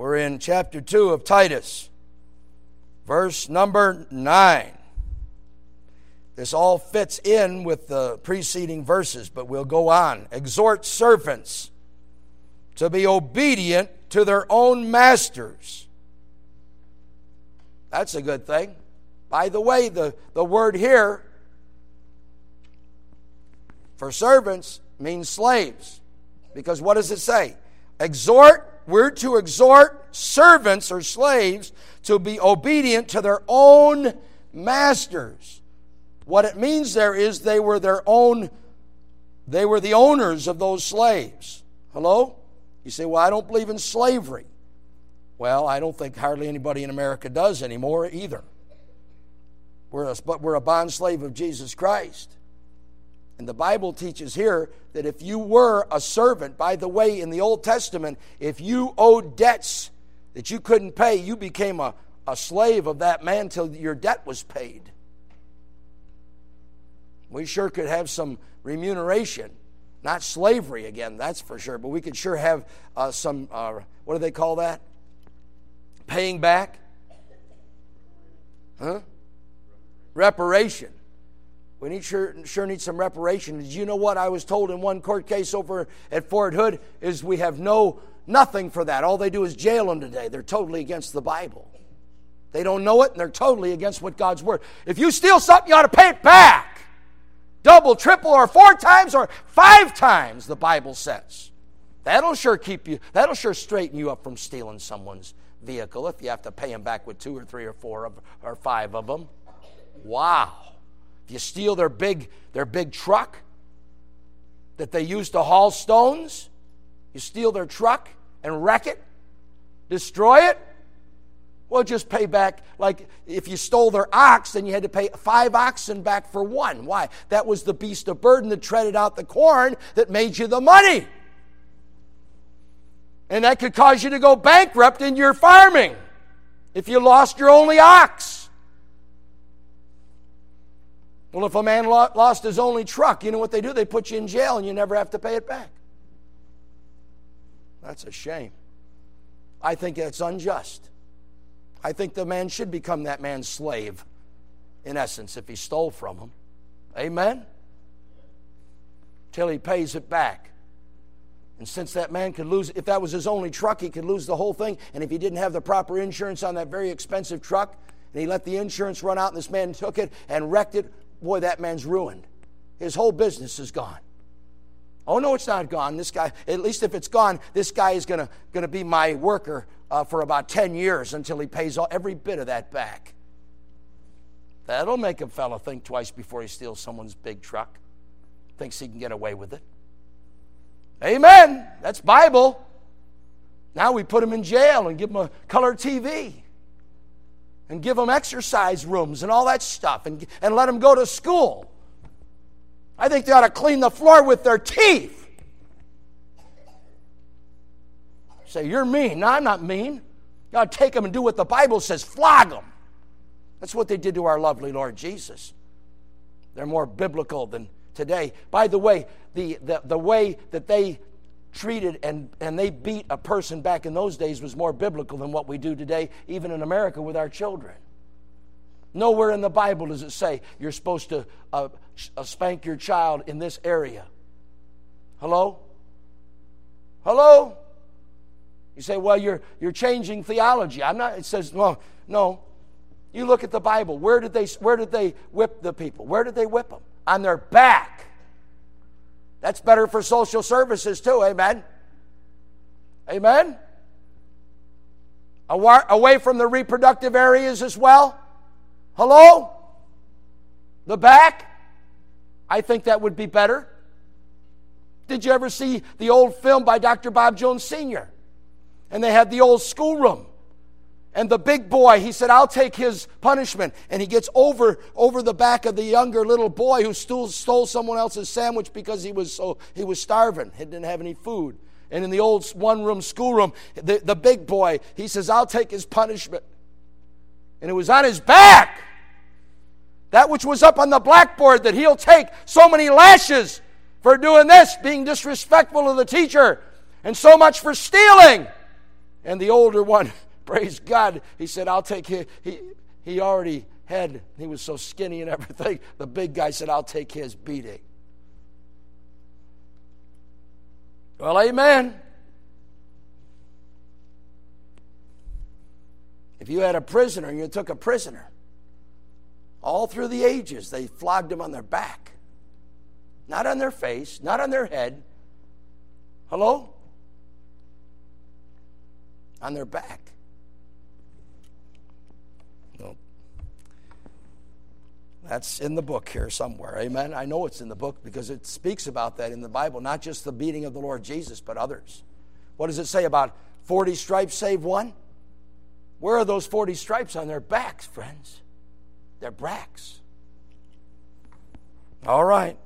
We're in chapter 2 of Titus, verse number 9. This all fits in with the preceding verses, but we'll go on. Exhort servants to be obedient to their own masters. That's a good thing. By the way, the, the word here for servants means slaves. Because what does it say? Exhort, we're to exhort servants or slaves to be obedient to their own masters. What it means there is they were their own, they were the owners of those slaves. Hello? You say, well, I don't believe in slavery. Well, I don't think hardly anybody in America does anymore either. We're a, but we're a bond slave of Jesus Christ. And the Bible teaches here that if you were a servant, by the way, in the Old Testament, if you owed debts that you couldn't pay, you became a, a slave of that man till your debt was paid. We sure could have some remuneration. Not slavery again, that's for sure, but we could sure have uh, some, uh, what do they call that? Paying back? Huh? Reparation. We need sure, sure need some reparation. You know what I was told in one court case over at Fort Hood is we have no nothing for that. All they do is jail them today. They're totally against the Bible. They don't know it and they're totally against what God's word. If you steal something, you ought to pay it back. Double, triple, or four times or five times, the Bible says. That'll sure keep you, that'll sure straighten you up from stealing someone's vehicle if you have to pay them back with two or three or four of, or five of them. Wow. You steal their big, their big truck that they use to haul stones. You steal their truck and wreck it, destroy it. Well, just pay back. Like if you stole their ox, then you had to pay five oxen back for one. Why? That was the beast of burden that treaded out the corn that made you the money. And that could cause you to go bankrupt in your farming if you lost your only ox. Well, if a man lost his only truck, you know what they do? They put you in jail and you never have to pay it back. That's a shame. I think that's unjust. I think the man should become that man's slave, in essence, if he stole from him. Amen? Till he pays it back. And since that man could lose, if that was his only truck, he could lose the whole thing. And if he didn't have the proper insurance on that very expensive truck, and he let the insurance run out, and this man took it and wrecked it, boy, that man's ruined. His whole business is gone. Oh, no, it's not gone. This guy, at least if it's gone, this guy is going to be my worker uh, for about 10 years until he pays all, every bit of that back. That'll make a fellow think twice before he steals someone's big truck, thinks he can get away with it. Amen. That's Bible. Now we put him in jail and give him a color TV and give them exercise rooms and all that stuff and, and let them go to school. I think they ought to clean the floor with their teeth. Say, you're mean. No, I'm not mean. You ought to take them and do what the Bible says flog them. That's what they did to our lovely Lord Jesus. They're more biblical than today. By the way, the, the, the way that they treated and, and they beat a person back in those days was more biblical than what we do today, even in America with our children. Nowhere in the Bible does it say you're supposed to uh, uh, spank your child in this area. Hello? Hello? You say, well, you're, you're changing theology. I'm not, it says, well, no. You look at the Bible. Where did they, where did they whip the people? Where did they whip them? On their back. That's better for social services too, amen? Amen? Away from the reproductive areas as well? Hello? The back? I think that would be better. Did you ever see the old film by Dr. Bob Jones Sr.? And they had the old schoolroom. And the big boy, he said, I'll take his punishment. And he gets over, over the back of the younger little boy who stole, stole someone else's sandwich because he was, so, he was starving. He didn't have any food. And in the old one room schoolroom, the, the big boy, he says, I'll take his punishment. And it was on his back. That which was up on the blackboard that he'll take so many lashes for doing this, being disrespectful of the teacher, and so much for stealing. And the older one, praise God, he said, I'll take his. He, he already had, he was so skinny and everything. The big guy said, I'll take his beating. Well, amen. If you had a prisoner and you took a prisoner, all through the ages, they flogged him on their back. Not on their face, not on their head. Hello? On their back. That's in the book here somewhere. Amen. I know it's in the book because it speaks about that in the Bible, not just the beating of the Lord Jesus, but others. What does it say about 40 stripes save one? Where are those 40 stripes on their backs, friends? Their backs. All right.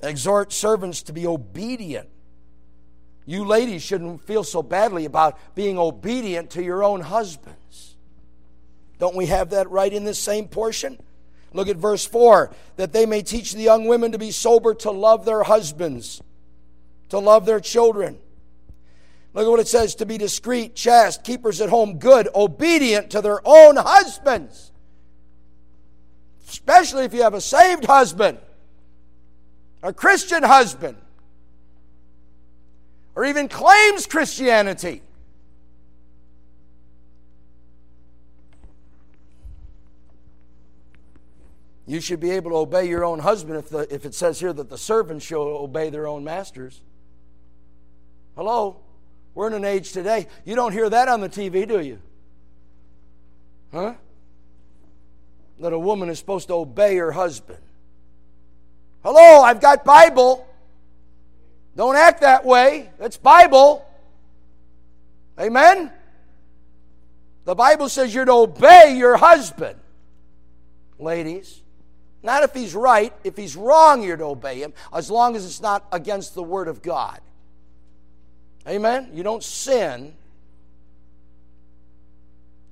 Exhort servants to be obedient. You ladies shouldn't feel so badly about being obedient to your own husbands. Don't we have that right in this same portion? Look at verse 4 that they may teach the young women to be sober, to love their husbands, to love their children. Look at what it says to be discreet, chaste, keepers at home, good, obedient to their own husbands. Especially if you have a saved husband, a Christian husband, or even claims Christianity. You should be able to obey your own husband if, the, if it says here that the servants shall obey their own masters. Hello? We're in an age today. You don't hear that on the TV, do you? Huh? That a woman is supposed to obey her husband. Hello, I've got Bible. Don't act that way. It's Bible. Amen? The Bible says you're to obey your husband, ladies. Not if he's right. If he's wrong, you're to obey him, as long as it's not against the Word of God. Amen? You don't sin.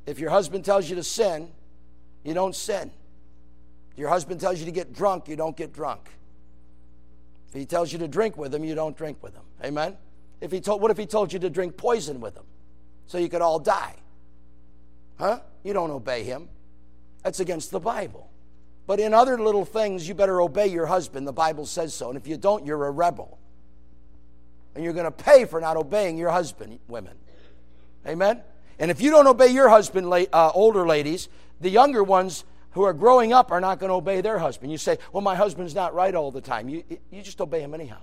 If your husband tells you to sin, you don't sin. If your husband tells you to get drunk, you don't get drunk. If he tells you to drink with him, you don't drink with him. Amen? If he told, what if he told you to drink poison with him so you could all die? Huh? You don't obey him. That's against the Bible. But in other little things, you better obey your husband. The Bible says so. And if you don't, you're a rebel. And you're going to pay for not obeying your husband, women. Amen? And if you don't obey your husband, uh, older ladies, the younger ones who are growing up are not going to obey their husband. You say, Well, my husband's not right all the time. You, you just obey him anyhow.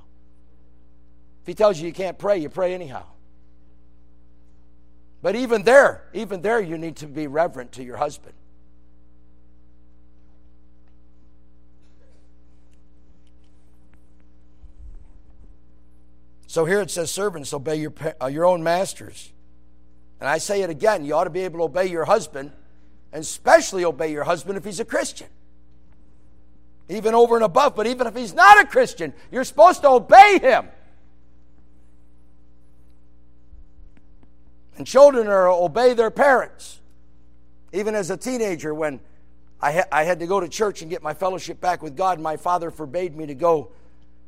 If he tells you you can't pray, you pray anyhow. But even there, even there, you need to be reverent to your husband. So here it says, servants, obey your, uh, your own masters. And I say it again, you ought to be able to obey your husband, and especially obey your husband if he's a Christian. Even over and above, but even if he's not a Christian, you're supposed to obey him. And children are obey their parents. Even as a teenager, when I, ha- I had to go to church and get my fellowship back with God, my father forbade me to go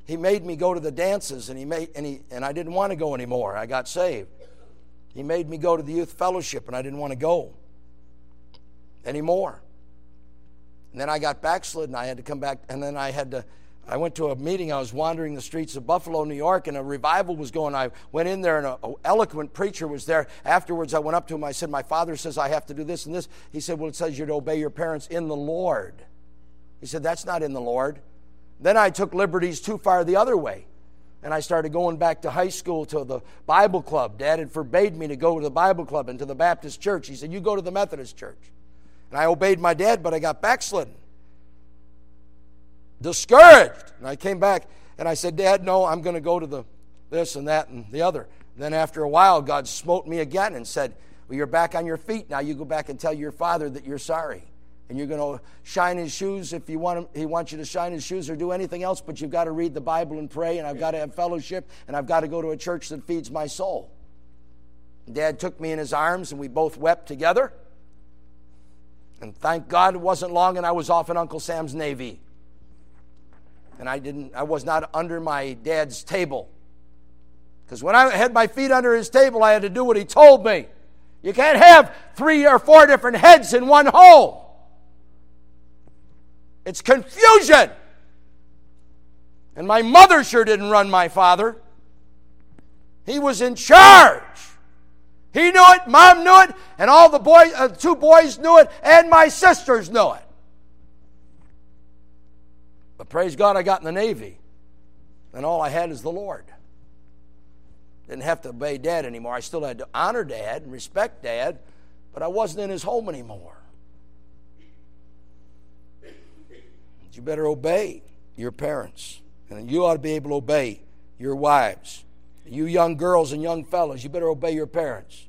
he made me go to the dances and he made and he and I didn't want to go anymore. I got saved. He made me go to the youth fellowship and I didn't want to go anymore. And then I got backslid and I had to come back and then I had to I went to a meeting. I was wandering the streets of Buffalo, New York, and a revival was going. I went in there, and an eloquent preacher was there. Afterwards, I went up to him. I said, "My father says I have to do this and this." He said, "Well, it says you're to obey your parents in the Lord." He said, "That's not in the Lord." Then I took liberties too far the other way. And I started going back to high school to the Bible club. Dad had forbade me to go to the Bible club and to the Baptist church. He said, You go to the Methodist church. And I obeyed my dad, but I got backslidden. Discouraged. And I came back and I said, Dad, no, I'm going to go to the this and that and the other. And then after a while, God smote me again and said, Well, you're back on your feet now. You go back and tell your father that you're sorry and you're going to shine his shoes if you want him, he wants you to shine his shoes or do anything else, but you've got to read the Bible and pray, and I've got to have fellowship, and I've got to go to a church that feeds my soul. Dad took me in his arms, and we both wept together. And thank God it wasn't long, and I was off in Uncle Sam's Navy. And I didn't, I was not under my dad's table. Because when I had my feet under his table, I had to do what he told me. You can't have three or four different heads in one home. It's confusion. And my mother sure didn't run my father. He was in charge. He knew it, mom knew it, and all the boys, uh, two boys knew it, and my sisters knew it. But praise God, I got in the Navy, and all I had is the Lord. Didn't have to obey dad anymore. I still had to honor dad and respect dad, but I wasn't in his home anymore. You better obey your parents, and you ought to be able to obey your wives. You young girls and young fellows, you better obey your parents.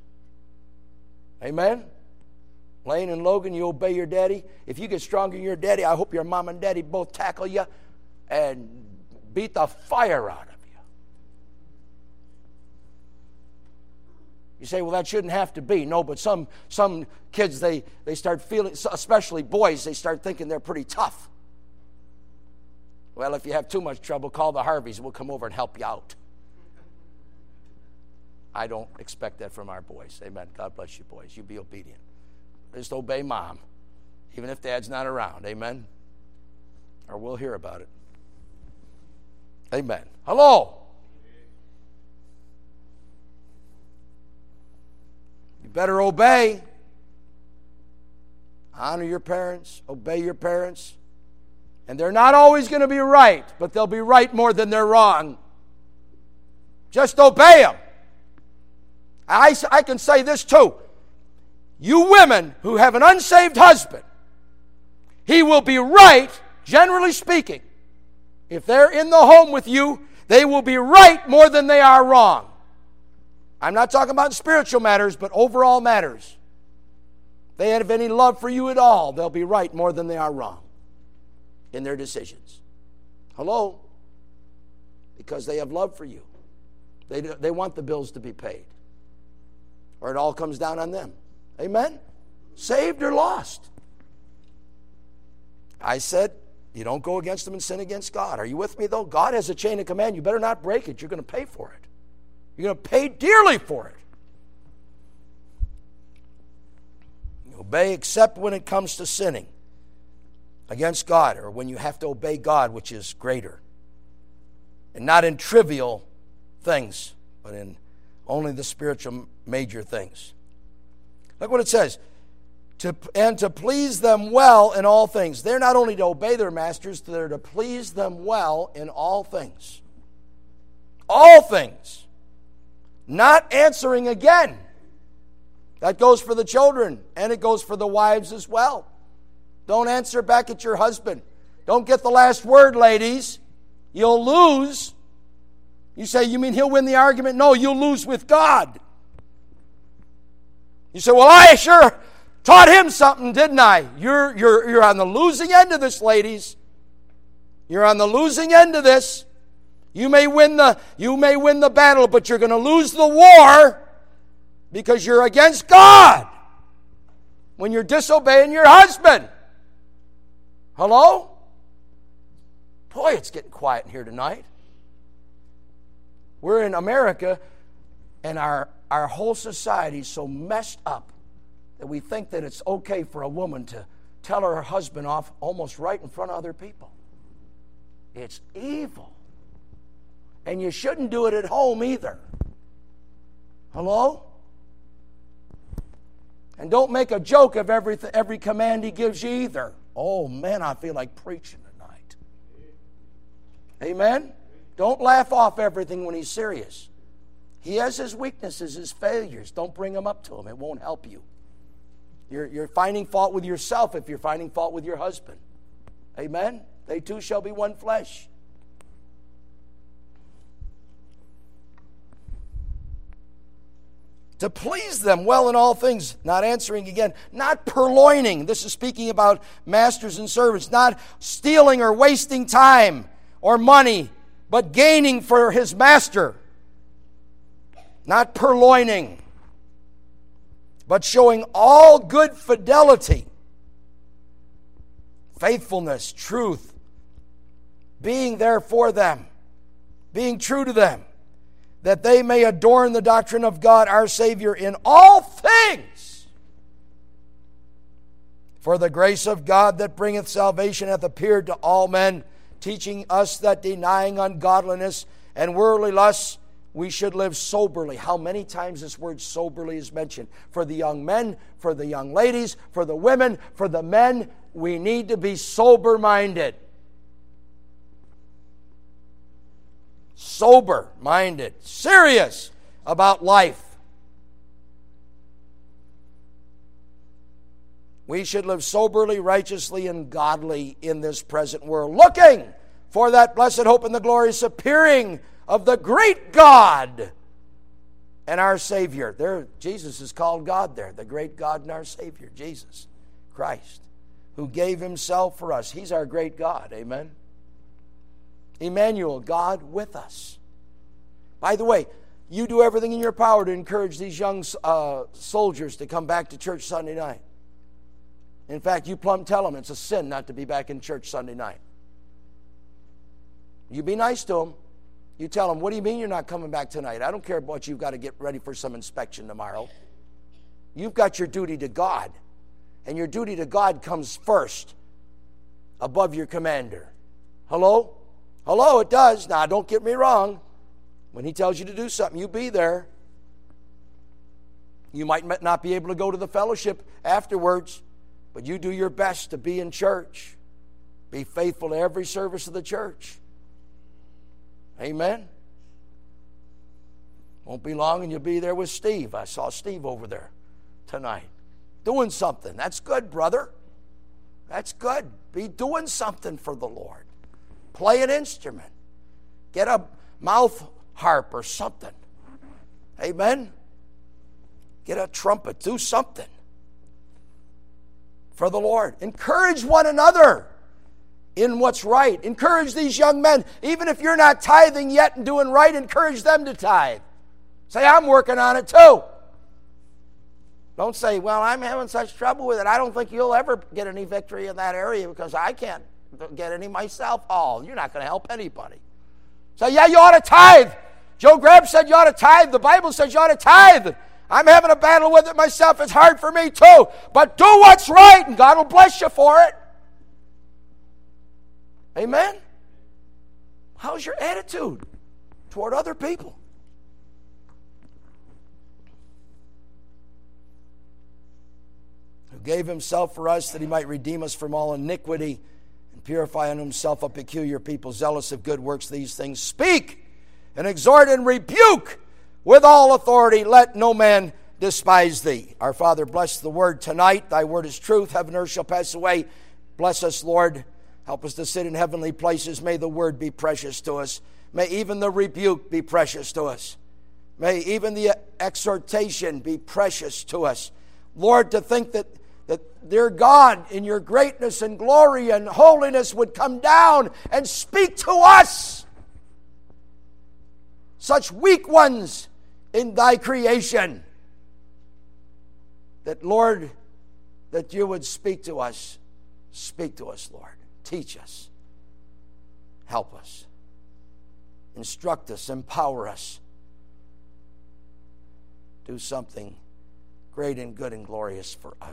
Amen? Lane and Logan, you obey your daddy. If you get stronger than your daddy, I hope your mom and daddy both tackle you and beat the fire out of you. You say, well, that shouldn't have to be. No, but some, some kids, they, they start feeling, especially boys, they start thinking they're pretty tough. Well, if you have too much trouble, call the Harveys. We'll come over and help you out. I don't expect that from our boys. Amen. God bless you, boys. You be obedient. Just obey mom, even if dad's not around. Amen. Or we'll hear about it. Amen. Hello. You better obey. Honor your parents, obey your parents. And they're not always going to be right, but they'll be right more than they're wrong. Just obey them. I, I can say this too. You women who have an unsaved husband, he will be right, generally speaking. If they're in the home with you, they will be right more than they are wrong. I'm not talking about spiritual matters, but overall matters. If they have any love for you at all, they'll be right more than they are wrong in their decisions. Hello? Because they have love for you. They, they want the bills to be paid or it all comes down on them. Amen? Saved or lost. I said, you don't go against them and sin against God. Are you with me, though? God has a chain of command. You better not break it. You're going to pay for it. You're going to pay dearly for it. You obey except when it comes to sinning against God or when you have to obey God, which is greater. And not in trivial things, but in only the spiritual major things. Look what it says. To, and to please them well in all things. They're not only to obey their masters, they're to please them well in all things. All things. Not answering again. That goes for the children and it goes for the wives as well. Don't answer back at your husband. Don't get the last word, ladies. You'll lose. You say, You mean he'll win the argument? No, you'll lose with God. You say, Well, I sure taught him something, didn't I? You're, you're, you're on the losing end of this, ladies. You're on the losing end of this. You may win the, you may win the battle, but you're going to lose the war because you're against God when you're disobeying your husband. Hello? Boy, it's getting quiet in here tonight. We're in America, and our, our whole society is so messed up that we think that it's okay for a woman to tell her husband off almost right in front of other people. It's evil. And you shouldn't do it at home either. Hello? And don't make a joke of every, every command he gives you either. Oh, man, I feel like preaching tonight. Amen? Don't laugh off everything when he's serious. He has his weaknesses, his failures. Don't bring them up to him, it won't help you. You're, you're finding fault with yourself if you're finding fault with your husband. Amen? They two shall be one flesh. To please them well in all things, not answering again, not purloining. This is speaking about masters and servants, not stealing or wasting time or money, but gaining for his master, not purloining, but showing all good fidelity, faithfulness, truth, being there for them, being true to them, that they may adorn the doctrine of God our Savior in all things. For the grace of God that bringeth salvation hath appeared to all men, teaching us that denying ungodliness and worldly lusts, we should live soberly. How many times this word soberly is mentioned? For the young men, for the young ladies, for the women, for the men, we need to be sober minded. Sober minded, serious about life. We should live soberly, righteously, and godly in this present world, looking for that blessed hope and the glorious appearing of the great God and our Savior. There, Jesus is called God there, the great God and our Savior, Jesus Christ, who gave himself for us. He's our great God. Amen. Emmanuel, God with us. By the way, you do everything in your power to encourage these young uh, soldiers to come back to church Sunday night. In fact, you plumb tell them it's a sin not to be back in church Sunday night. You be nice to them. You tell them, What do you mean you're not coming back tonight? I don't care about you've got to get ready for some inspection tomorrow. You've got your duty to God. And your duty to God comes first above your commander. Hello? Hello, it does. Now, don't get me wrong. When he tells you to do something, you be there. You might not be able to go to the fellowship afterwards, but you do your best to be in church. Be faithful to every service of the church. Amen. Won't be long and you'll be there with Steve. I saw Steve over there tonight doing something. That's good, brother. That's good. Be doing something for the Lord. Play an instrument. Get a mouth harp or something. Amen. Get a trumpet. Do something for the Lord. Encourage one another in what's right. Encourage these young men. Even if you're not tithing yet and doing right, encourage them to tithe. Say, I'm working on it too. Don't say, well, I'm having such trouble with it. I don't think you'll ever get any victory in that area because I can't get any myself. Oh, you're not going to help anybody. So, yeah, you ought to tithe. Joe Graham said you ought to tithe. The Bible says you ought to tithe. I'm having a battle with it myself. It's hard for me too. But do what's right, and God will bless you for it. Amen? How's your attitude toward other people? Who gave himself for us that he might redeem us from all iniquity purify unto himself a peculiar people, zealous of good works, these things. Speak and exhort and rebuke with all authority. Let no man despise thee. Our Father, bless the word tonight. Thy word is truth. Heaven and earth shall pass away. Bless us, Lord. Help us to sit in heavenly places. May the word be precious to us. May even the rebuke be precious to us. May even the exhortation be precious to us. Lord, to think that, that dear God, in your greatness and glory and holiness, would come down and speak to us, such weak ones in thy creation. That, Lord, that you would speak to us. Speak to us, Lord. Teach us. Help us. Instruct us. Empower us. Do something great and good and glorious for us.